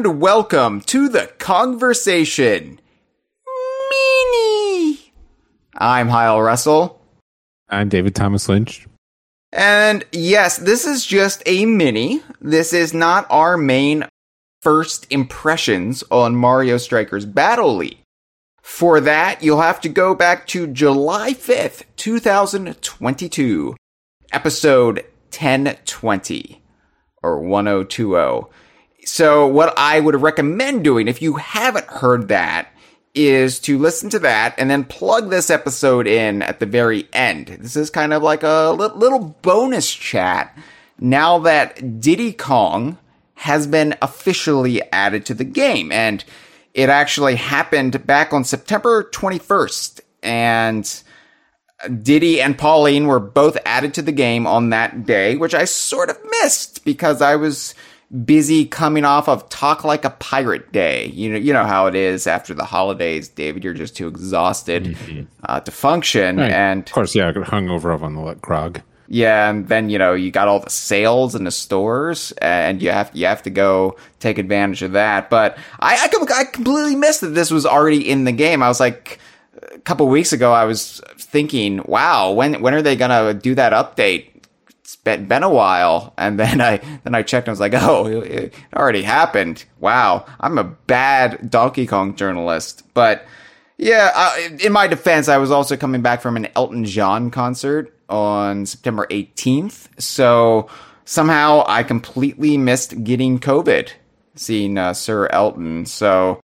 And welcome to the conversation. Mini. I'm Hyle Russell. I'm David Thomas Lynch. And yes, this is just a mini. This is not our main first impressions on Mario Strikers Battle League. For that, you'll have to go back to July 5th, 2022, episode 1020 or 1020. So, what I would recommend doing if you haven't heard that is to listen to that and then plug this episode in at the very end. This is kind of like a little bonus chat now that Diddy Kong has been officially added to the game. And it actually happened back on September 21st. And Diddy and Pauline were both added to the game on that day, which I sort of missed because I was busy coming off of Talk Like a Pirate Day. You know, you know how it is after the holidays, David. You're just too exhausted mm-hmm. uh, to function, right. and of course, yeah, I got hung over on the grog. Yeah, and then you know you got all the sales in the stores, and you have you have to go take advantage of that. But I I, I completely missed that this was already in the game. I was like a couple weeks ago, I was thinking, wow, when when are they gonna do that update? It's been, been a while, and then I then I checked and I was like, oh, it already happened. Wow, I'm a bad Donkey Kong journalist, but. Yeah, uh, in my defense, I was also coming back from an Elton John concert on September 18th. So somehow I completely missed getting COVID, seeing uh, Sir Elton. So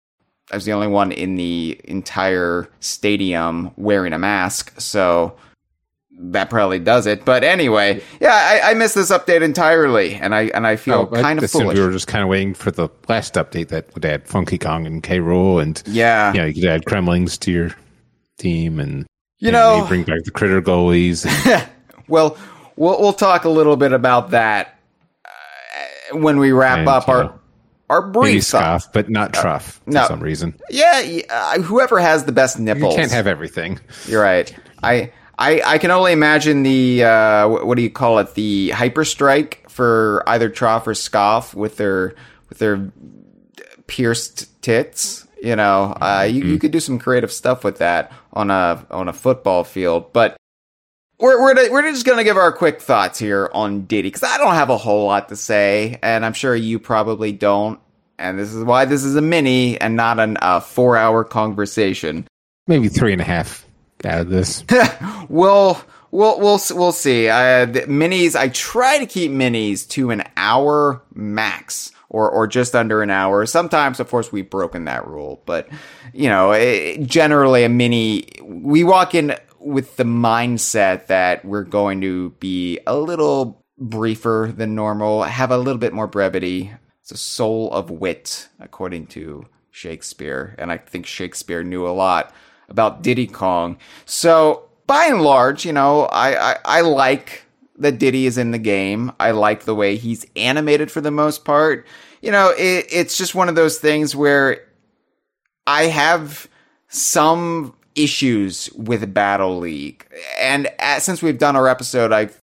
I was the only one in the entire stadium wearing a mask. So that probably does it. But anyway, yeah, I, I missed this update entirely, and I and I feel oh, kind of foolish. We were just kind of waiting for the last update that would add Funky Kong and K. Rool, and yeah, you know, you could add Kremlings to your team, and you know, bring back the critter goalies. And- well, we'll we'll talk a little bit about that uh, when we wrap and, up our. Know, our brief scoff, but not uh, Troff uh, no. for some reason. Yeah, uh, whoever has the best nipples. You can't have everything. You're right. I I, I can only imagine the uh, what do you call it? The hyper strike for either Troff or Scoff with their with their pierced tits. You know, uh, you, mm-hmm. you could do some creative stuff with that on a on a football field, but we're we're we're just gonna give our quick thoughts here on Diddy because I don't have a whole lot to say, and I'm sure you probably don't. And this is why this is a mini and not a uh, four hour conversation. Maybe three and a half out of this. we'll we'll we'll we'll see. Uh, minis. I try to keep minis to an hour max. Or, or just under an hour. Sometimes, of course, we've broken that rule, but you know, it, generally a mini. We walk in with the mindset that we're going to be a little briefer than normal, have a little bit more brevity. It's a soul of wit, according to Shakespeare. And I think Shakespeare knew a lot about Diddy Kong. So by and large, you know, I, I, I like that Diddy is in the game. I like the way he's animated for the most part. You know, it, it's just one of those things where I have some issues with Battle League. And as, since we've done our episode, I've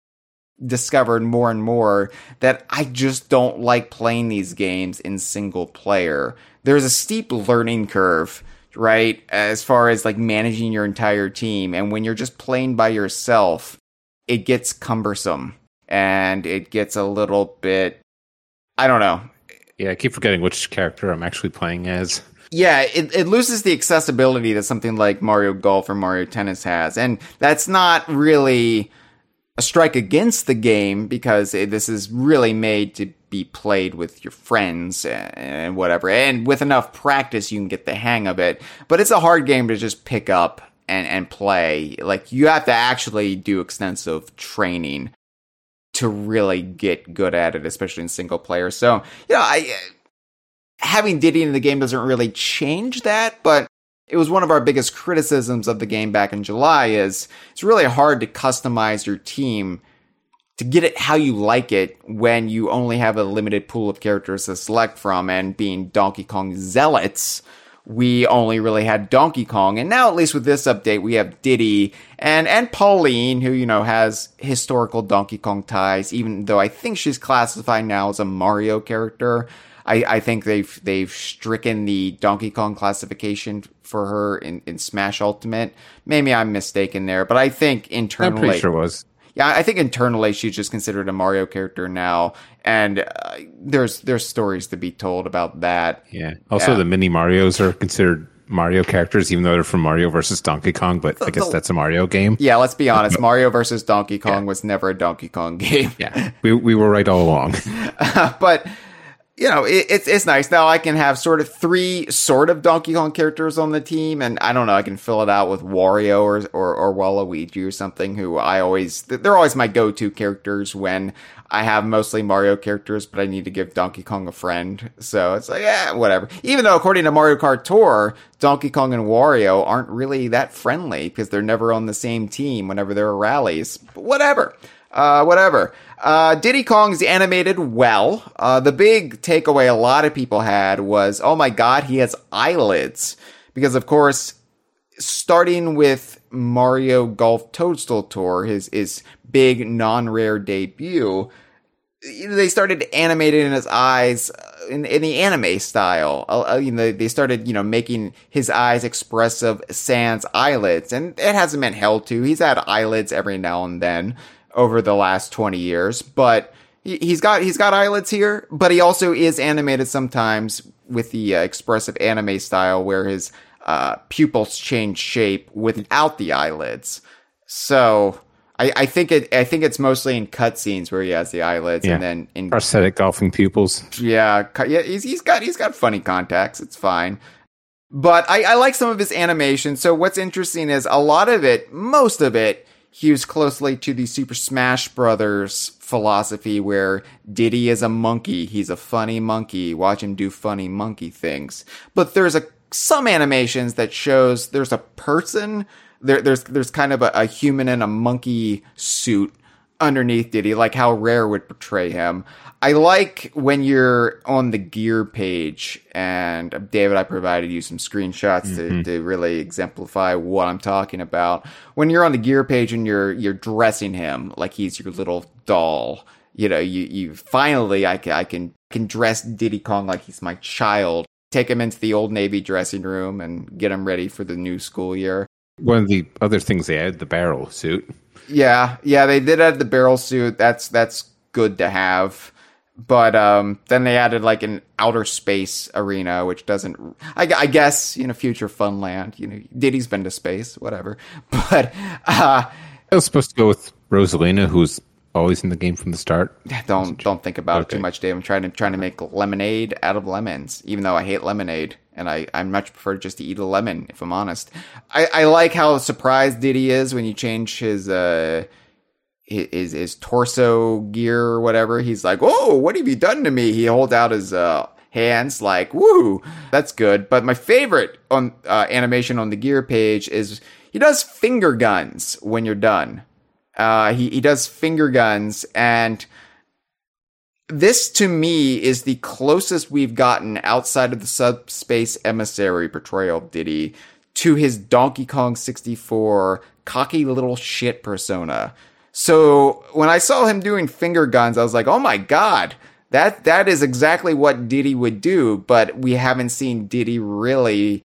discovered more and more that I just don't like playing these games in single player. There's a steep learning curve, right? As far as like managing your entire team. And when you're just playing by yourself, it gets cumbersome and it gets a little bit, I don't know. Yeah, I keep forgetting which character I'm actually playing as. Yeah, it, it loses the accessibility that something like Mario Golf or Mario Tennis has. And that's not really a strike against the game because it, this is really made to be played with your friends eh, and whatever. And with enough practice, you can get the hang of it. But it's a hard game to just pick up and, and play. Like, you have to actually do extensive training to really get good at it, especially in single player. So, you know, I eh, having Diddy in the game doesn't really change that, but it was one of our biggest criticisms of the game back in July is it's really hard to customize your team to get it how you like it when you only have a limited pool of characters to select from and being Donkey Kong zealots we only really had Donkey Kong. And now, at least with this update, we have Diddy and, and Pauline, who, you know, has historical Donkey Kong ties, even though I think she's classified now as a Mario character. I, I think they've they've stricken the Donkey Kong classification for her in, in Smash Ultimate. Maybe I'm mistaken there, but I think internally, I'm pretty sure was. Yeah, I think internally she's just considered a Mario character now, and uh, there's there's stories to be told about that. Yeah. Also, Yeah. the mini Mario's are considered Mario characters, even though they're from Mario versus Donkey Kong. But I guess that's a Mario game. Yeah, let's be honest. Mario versus Donkey Kong was never a Donkey Kong game. Yeah, we we were right all along. but you know, it, it's it's nice now. I can have sort of three sort of Donkey Kong characters on the team, and I don't know. I can fill it out with Wario or or, or Waluigi or something. Who I always they're always my go to characters when I have mostly Mario characters, but I need to give Donkey Kong a friend. So it's like, yeah, whatever. Even though according to Mario Kart Tour, Donkey Kong and Wario aren't really that friendly because they're never on the same team whenever there are rallies. But whatever. Uh, whatever. Uh, Diddy Kong's animated well. Uh, the big takeaway a lot of people had was, oh my god, he has eyelids. Because of course, starting with Mario Golf Toadstool Tour, his, his big non-rare debut, they started animating his eyes uh, in, in the anime style. Uh, uh, you know, they started, you know, making his eyes expressive sans eyelids, and it hasn't been held to. He's had eyelids every now and then over the last 20 years, but he, he's got, he's got eyelids here, but he also is animated sometimes with the uh, expressive anime style where his, uh, pupils change shape without the eyelids. So, I, I think it. I think it's mostly in cutscenes where he has the eyelids, Yeah. and then in Prosthetic golfing pupils. yeah, yeah, he's he's got he's got funny contacts. It's fine, but I, I like some of his animation. So what's interesting is a lot of it, most of it, hews closely to the Super Smash Brothers philosophy, where Diddy is a monkey. He's a funny monkey. Watch him do funny monkey things. But there's a some animations that shows there's a person. There, there's there's kind of a, a human in a monkey suit underneath Diddy, like how Rare would portray him. I like when you're on the gear page, and David, I provided you some screenshots to, mm-hmm. to really exemplify what I'm talking about. When you're on the gear page and you're you're dressing him like he's your little doll, you know, you you finally I can I can can dress Diddy Kong like he's my child. Take him into the old Navy dressing room and get him ready for the new school year. One of the other things they added, the barrel suit. Yeah, yeah, they did add the barrel suit. That's that's good to have. But um, then they added like an outer space arena, which doesn't. I, I guess you know, future Funland. You know, Diddy's been to space, whatever. But uh, It was supposed to go with Rosalina, who's always in the game from the start. don't don't think about it too much, Dave. I'm trying to trying to make lemonade out of lemons, even though I hate lemonade, and I I much prefer just to eat a lemon, if I'm honest. I I like how surprised Diddy is when you change his uh his his torso gear or whatever. He's like, "Oh, what have you done to me?" He holds out his uh hands like, "Woo, that's good." But my favorite on uh, animation on the gear page is he does finger guns when you're done. Uh, he he does finger guns, and this to me is the closest we've gotten outside of the subspace emissary portrayal of Diddy to his Donkey Kong 64 cocky little shit persona. So when I saw him doing finger guns, I was like, "Oh my god, that that is exactly what Diddy would do." But we haven't seen Diddy really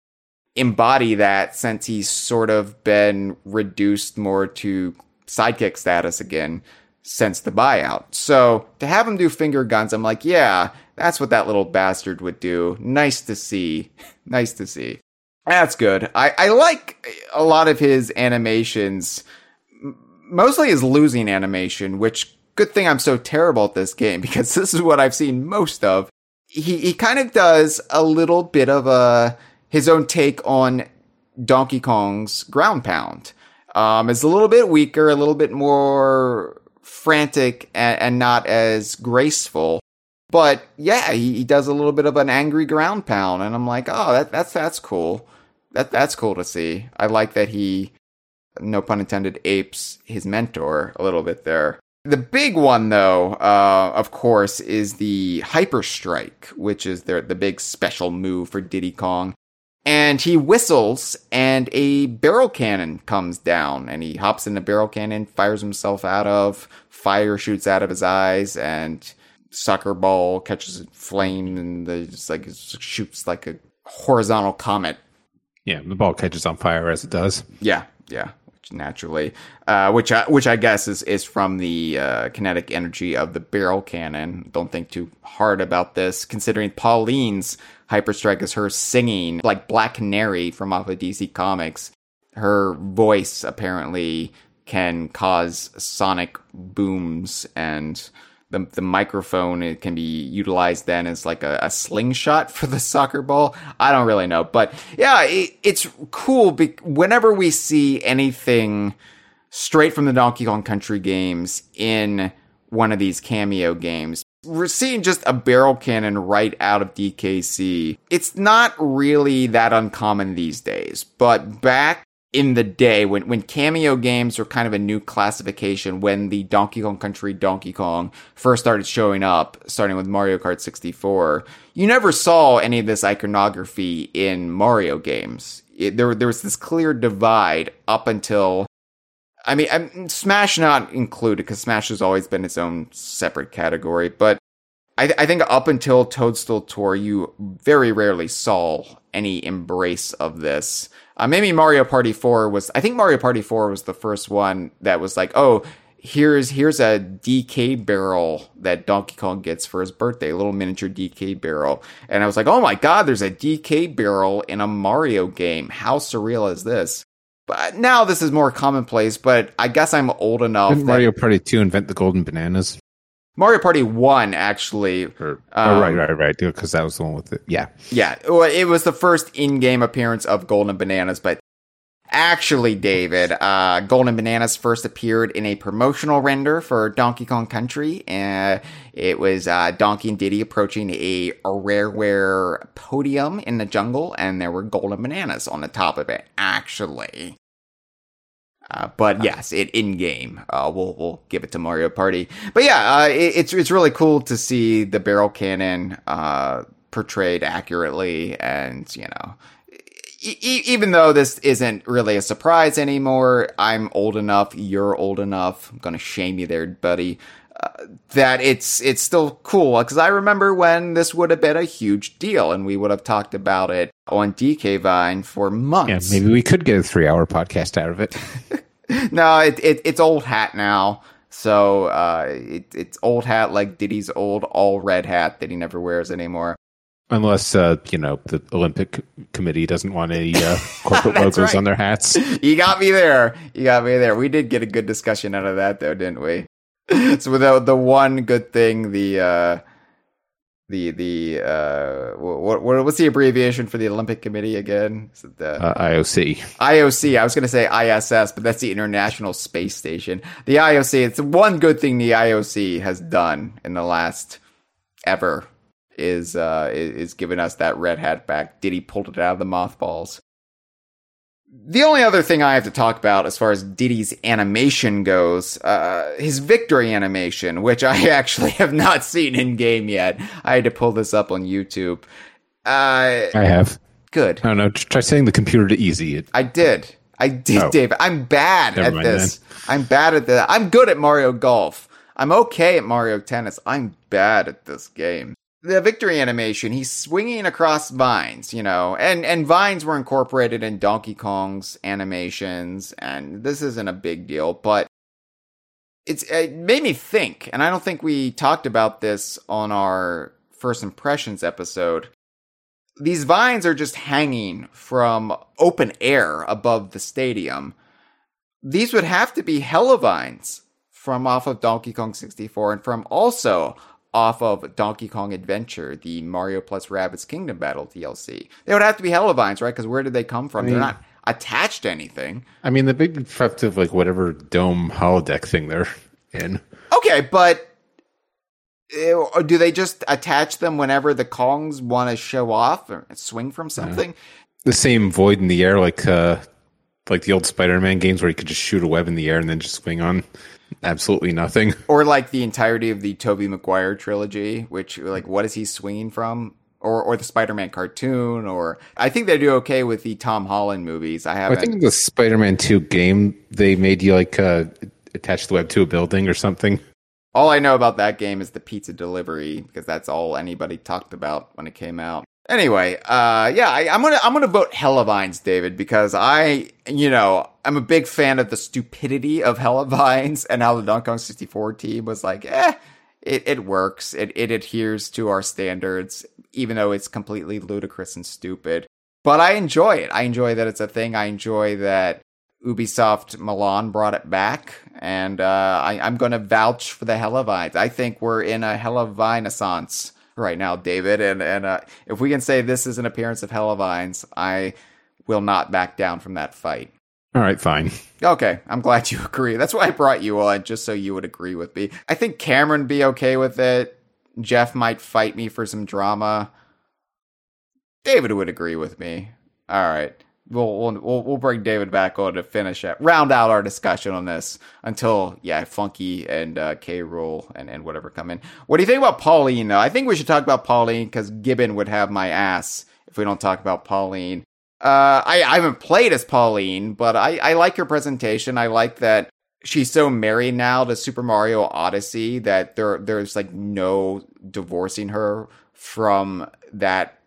embody that since he's sort of been reduced more to sidekick status again since the buyout. So to have him do finger guns, I'm like, yeah, that's what that little bastard would do. Nice to see. nice to see. That's good. I, I like a lot of his animations, mostly his losing animation, which good thing I'm so terrible at this game because this is what I've seen most of. He, he kind of does a little bit of a, his own take on Donkey Kong's ground pound. Um, it's a little bit weaker, a little bit more frantic and, and not as graceful. But yeah, he, he does a little bit of an angry ground pound, and I'm like, oh, that, that's that's cool. That that's cool to see. I like that he, no pun intended, apes his mentor a little bit there. The big one, though, uh, of course, is the Hyper Strike, which is their the big special move for Diddy Kong. And he whistles and a barrel cannon comes down and he hops in the barrel cannon fires himself out of fire shoots out of his eyes and soccer ball catches flame and the just like shoots like a horizontal comet Yeah, the ball catches on fire as it does. yeah yeah naturally uh, which I, which I guess is is from the uh, kinetic energy of the barrel cannon. Don't think too hard about this. Considering Pauline's hyperstrike is her singing like Black Canary from off of DC Comics her voice apparently can cause sonic booms and the, the microphone it can be utilized then as like a, a slingshot for the soccer ball i don't really know but yeah it, it's cool be- whenever we see anything straight from the donkey kong country games in one of these cameo games we're seeing just a barrel cannon right out of DKC. It's not really that uncommon these days, but back in the day when, when cameo games were kind of a new classification when the Donkey Kong Country Donkey Kong first started showing up, starting with Mario Kart 64, you never saw any of this iconography in Mario games. It, there, there was this clear divide up until I mean, I'm, Smash not included because Smash has always been its own separate category. But I, I, think up until Toadstool Tour, you very rarely saw any embrace of this. Uh, maybe Mario Party 4 was. I think Mario Party 4 was the first one that was like, oh, here's here's a DK barrel that Donkey Kong gets for his birthday, a little miniature DK barrel. And I was like, oh my god, there's a DK barrel in a Mario game. How surreal is this? But now this is more commonplace, but I guess I'm old enough. Didn't that- Mario Party 2 invent the golden bananas? Mario Party 1, actually. Or, Um, oh, right, right, right. Because that was the one with it. Yeah. Yeah, well, it was the first in game appearance of Golden Bananas, but actually, David, uh, Golden Bananas first appeared in a promotional render for Donkey Kong Country. Uh, it was uh, Donkey and Diddy approaching a, a rareware podium in the jungle, and there were golden bananas on the top of it, actually. Uh, but yes, it in game. Uh, we'll we'll give it to Mario Party. But yeah, uh, it, it's it's really cool to see the barrel cannon uh, portrayed accurately, and you know, e- e- even though this isn't really a surprise anymore, I'm old enough. You're old enough. I'm gonna shame you there, buddy. That it's it's still cool because I remember when this would have been a huge deal, and we would have talked about it on DK Vine for Yeah, months. maybe we could get a three hour podcast out of it. no, it, it it's old hat now. So uh, it, it's old hat like Diddy's old all red hat that he never wears anymore. Unless, uh, you know, the Olympic Committee doesn't want any uh, corporate logos right. on their hats. You got me there. You got me there. We did get a good discussion out of that, though, didn't we? so without the one good thing, the uh, the the uh, what, what what's the abbreviation for the Olympic Committee again? Is it the Uh, IOC. IOC. I was going to say ISS, but that's the International Space Station. The IOC. It's one good thing the IOC has done in the last ever is uh is, is giving us that red hat back. Diddy pulled it out of the mothballs. The only other thing I have to talk about as far as Diddy's animation goes, uh, his victory animation, which I actually have not seen in game yet. I had to pull this up on YouTube. Uh, I have. good. I don't know. Try saying the computer to easy. It, I did. I did, Oh. David. I'm bad Never at this. I'm bad at that. I'm good at Mario Golf. I'm okay at Mario Tennis. I'm bad at this game. The victory animation, he's swinging across vines, you know, and, and vines were incorporated in Donkey Kong's animations, and this isn't a big deal, but it's, it made me think, and I don't think we talked about this on our first impressions episode these vines are just hanging from open air above the stadium. These would have to be Hellavines from off of Donkey Kong 64 and from also off of Donkey Kong Adventure, the Mario plus Rabbids Kingdom Battle DLC. They would have to be Hellavines, right? Because where did they come from? They're not attached to anything. I mean, the big effect of like, whatever dome holodeck thing they're in. Okay, but uh, do they just attach them whenever the Kongs want to show off or swing from something? The same void in the air, like, uh, like the old Spider Man games where you could just shoot a web in the air and then just swing on absolutely nothing. or like the entirety of the Tobey Maguire trilogy, which like what is he swinging from? or or the Spider-Man cartoon, or I think they do okay with the Tom Holland movies. I haven't. I think the Spider-Man Two game they made you like uh, attach the web to a building or something. all I know about that game is the pizza delivery because that's all anybody talked about when it came out. Anyway, uh, yeah, I, I'm gonna I'm gonna vote Hellavines, David, because I, you know, I'm a big fan of the stupidity of Hellavines and how the Donkey Kong 64 team was like, eh, it, it works. It it adheres to our standards, even though it's completely ludicrous and stupid. But I enjoy it. I enjoy that it's a thing. I enjoy that Ubisoft Milan brought it back, and uh, I, I'm going to vouch for the Hellavines. I think we're in a Hellavineissance right now, David. And and uh, if we can say this is an appearance of Hellavines, I will not back down from that fight. All right, fine. Okay, I'm glad you agree. That's why I brought you on, just so you would agree with me. I think Cameron be okay with it. Jeff might fight me for some drama. David would agree with me. All right. We'll, we'll we'll bring David back on to finish it, round out our discussion on this until yeah, Funky and uh, K Rool and and whatever come in. What do you think about Pauline though? I think we should talk about Pauline because Gibbon would have my ass if we don't talk about Pauline. Uh, I, I haven't played as Pauline, but I, I like her presentation. I like that she's so married now to Super Mario Odyssey that there there's like no divorcing her from that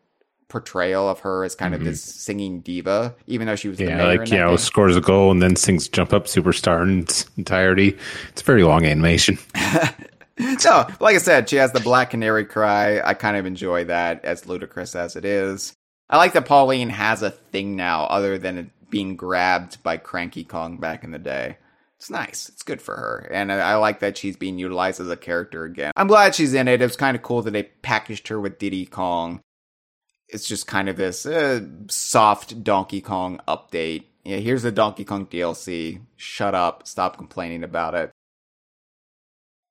portrayal of her as kind Mhm. of this singing diva, even though she was Yeah, like you know, scores a goal and then sings "Jump Up Superstar" in its entirety. It's a very long animation. so, like I said, she has the Black Canary cry. I kind of enjoy that, as ludicrous as it is. I like that Pauline has a thing now, other than it being grabbed by Cranky Kong back in the day. It's nice. It's good for her. And I, I like that she's being utilized as a character again. I'm glad she's in it. It was kind of cool that they packaged her with Diddy Kong. It's just kind of this uh, soft Donkey Kong update. Yeah, here's the Donkey Kong DLC. Shut up. Stop complaining about it.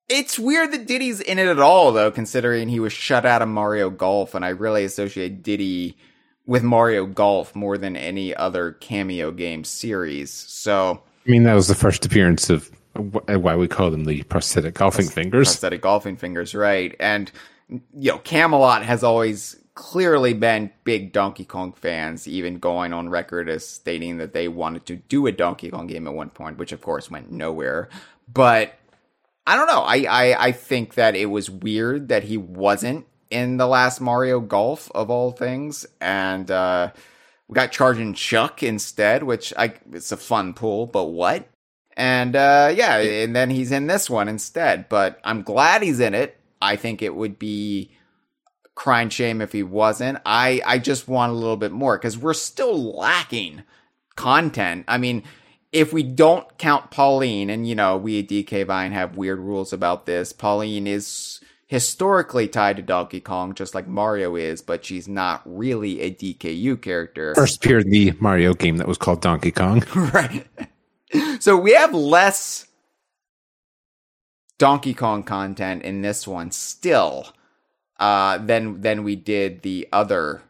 It's weird that Diddy's in it at all, though, considering he was shut out of Mario Golf, and I really associate Diddy with Mario Golf more than any other cameo game series. So, I mean, that was the first appearance of why we call them the prosthetic golfing fingers. prosthetic golfing fingers, right? And you know, Camelot has always clearly been big Donkey Kong fans, even going on record as stating that they wanted to do a Donkey Kong game at one point, which of course went nowhere. But I don't know. I, I, I think that it was weird that he wasn't in the last Mario Golf of all things, and uh, we got Charging Chuck instead, which I it's a fun pool, but what? And uh, yeah, and then he's in this one instead. But I'm glad he's in it. I think it would be crying shame if he wasn't. I I just want a little bit more because we're still lacking content. I mean, if we don't count Pauline, and you know, we at DK Vine have weird rules about this. Pauline is historically tied to Donkey Kong, just like Mario is, but she's not really a DKU character. First appeared in the Mario game that was called Donkey Kong. right. So we have less Donkey Kong content in this one still uh, than than we did the other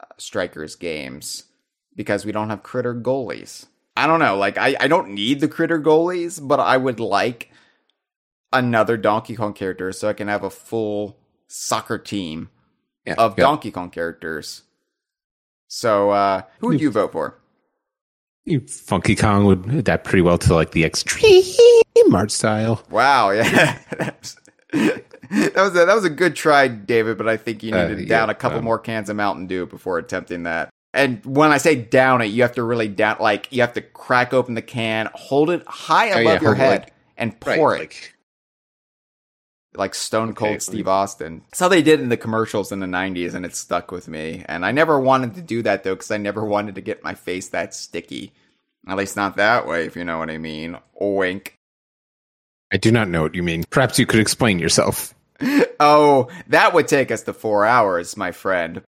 uh, Strikers games because we don't have critter goalies. I don't know, like I, I don't need the critter goalies, but I would like another Donkey Kong character so I can have a full soccer team Yeah, of yeah. Donkey Kong characters. So uh, who would you vote for? You- Funky Kong would adapt pretty well to like the extreme art style. Wow, yeah. That was that was a, that was a good try, David, but I think you Uh, need to yeah, down a couple um, more cans of Mountain Dew before attempting that. And when I say down it, you have to really down like you have to crack open the can, hold it high Oh, above yeah, your head like- and pour it like like Stone Cold Okay, Steve Austin. That's how they did in the commercials in the 90s and it stuck with me. And I never wanted to do that though cuz I never wanted to get my face that sticky. At least not that way, if you know what I mean. Oink. I do not know what you mean. Perhaps you could explain yourself. oh, that would take us to four hours, my friend.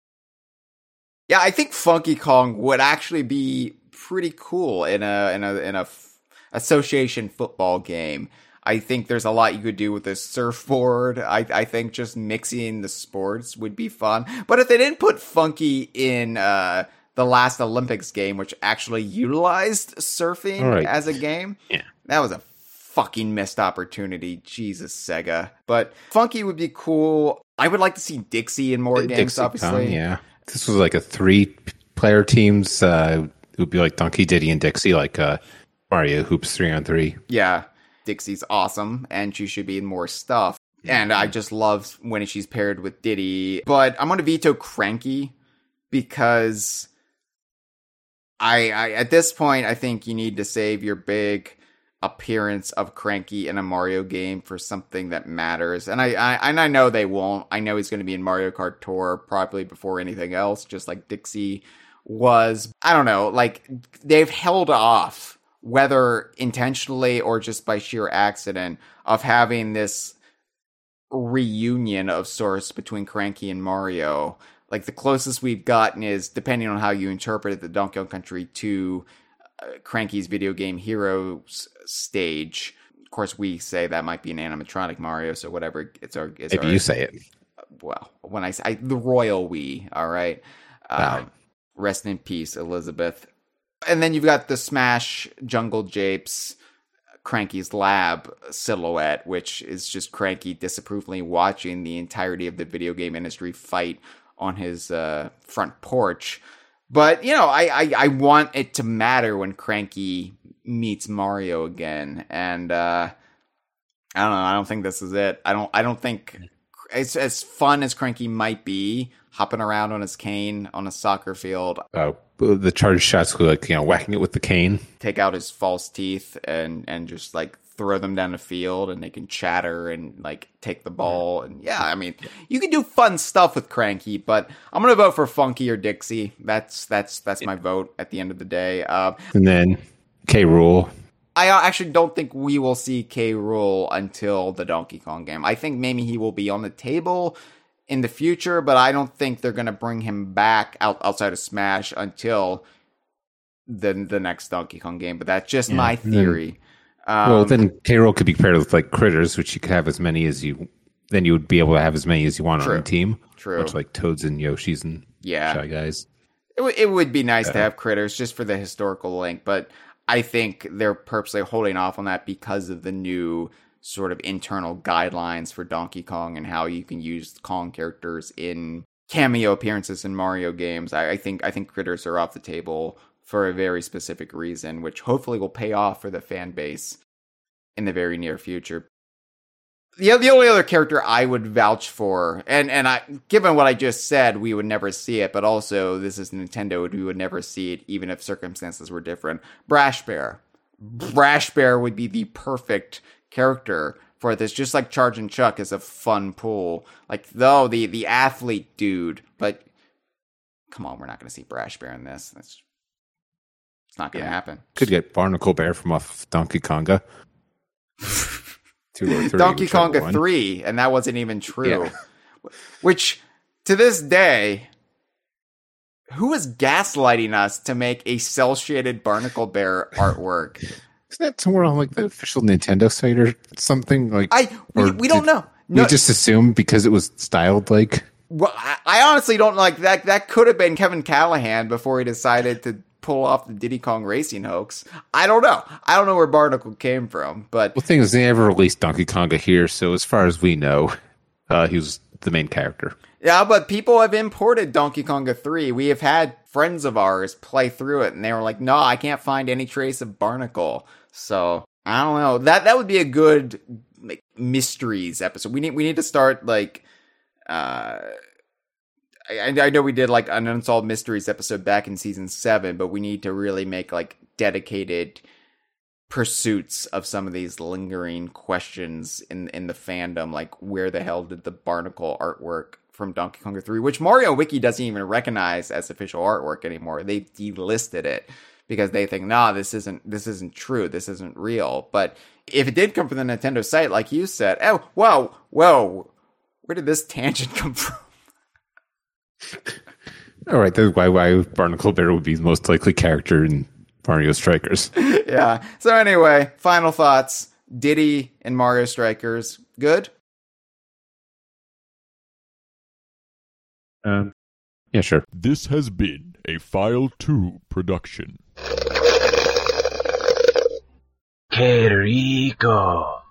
Yeah, I think Funky Kong would actually be pretty cool in a in a in a f- association football game. I think there's a lot you could do with a surfboard. I I think just mixing the sports would be fun. But if they didn't put Funky in uh the last Olympics game, which actually utilized surfing right. as a game, Yeah. that was a fucking missed opportunity. Jesus, Sega. But Funky would be cool. I would like to see Dixie in more games, Dixie obviously. Kong, yeah. This was like a three player teams. Uh, it would be like Donkey, Diddy, and Dixie, like uh, Mario Hoops three on three. Yeah, Dixie's awesome, and she should be in more stuff. And I just love when she's paired with Diddy. But I'm going to veto Cranky because I, I, at this point, I think you need to save your big appearance of Cranky in a Mario game for something that matters. And I, I and I know they won't. I know he's going to be in Mario Kart Tour probably before anything else, just like Dixie was. I don't know, like they've held off whether intentionally or just by sheer accident of having this reunion of sorts between Cranky and Mario. Like the closest we've gotten is, depending on how you interpret it, the Donkey Kong Country 2 uh, Cranky's video game Heroes stage. Of course, we say that might be an animatronic Mario, so whatever. It's our. It's Maybe our, you say it. well, when I say I, the royal we, all right. Um, Rest in peace, Elizabeth. And then you've got the Smash Jungle Japes Cranky's Lab silhouette, which is just Cranky disapprovingly watching the entirety of the video game industry fight on his uh, front porch. But you know, I, I I want it to matter when Cranky meets Mario again, and uh, I don't know. I don't think this is it. I don't. I don't think it's as fun as Cranky might be hopping around on his cane on a soccer field, Uh, the charge shots were like you know whacking it with the cane. take out his false teeth and and just like throw them down the field and they can chatter and like take the ball. And yeah i mean you can do fun stuff with cranky but i'm gonna vote for funky or dixie. That's that's that's my vote at the end of the day. Uh, And then K Rool. i actually don't think we will see K Rool until the donkey kong game. I think maybe he will be on the table in the future but i don't think they're gonna bring him back out outside of smash until the the next donkey kong game. But that's just my and then- theory um, Well, then K Rool could be paired with like critters, which you could have as many as you. Then you would be able to have as many as you want True. on a team. True. Much like Toads and Yoshis and Yeah. Shy Guys. It, w- it would be nice to have critters just for the historical link, but I think they're purposely holding off on that because of the new sort of internal guidelines for Donkey Kong and how you can use Kong characters in cameo appearances in Mario games. I, I think I think critters are off the table for a very specific reason, which hopefully will pay off for the fan base in the very near future. The, the only other character I would vouch for, and, and I, given what I just said, we would never see it, but also this is Nintendo, we would never see it even if circumstances were different. Brash Bear. Brash Bear would be the perfect character for this, just like Charging Chuck is a fun pool. Like, though, the, the athlete dude, but come on, we're not going to see Brash Bear in this. That's it's not going to Yeah. happen. Could get Barnacle Bear from off Donkey Konga. Two or three, Donkey Konga one. 3, and that wasn't even true. Yeah. Which, to this day, who is gaslighting us to make a cell shaded Barnacle Bear artwork? Isn't that somewhere on like the official Nintendo site or something? Like I we, we don't know. No, We just assumed because it was styled like well, I, I honestly don't like that. That could have been Kevin Callahan before he decided to pull off the Diddy Kong racing hoax. I don't know. I don't know where Barnacle came from, but Well, thing is, they never released Donkey Konga here, so as far as we know, uh, he was the main character. Yeah, but people have imported Donkey Konga 3. We have had friends of ours play through it and they were like, "No, I can't find any trace of Barnacle." So, I don't know. That that would be a good like mysteries episode. We need we need to start like uh I, I know we did like an unsolved mysteries episode back in season 7, but we need to really make like dedicated pursuits of some of these lingering questions in in the fandom like where the hell did the barnacle artwork from Donkey Kong 3 which Mario Wiki doesn't even recognize as official artwork anymore. They delisted it because they think nah this isn't this isn't true. This isn't real. But if it did come from the Nintendo site like you said oh whoa whoa where did this tangent come from All right, that's why why Barnacle Bear would be the most likely character in Mario Strikers. yeah. So anyway, final thoughts. Diddy and Mario Strikers, good. Um, yeah, sure. This has been a File 2 production. Qué rico.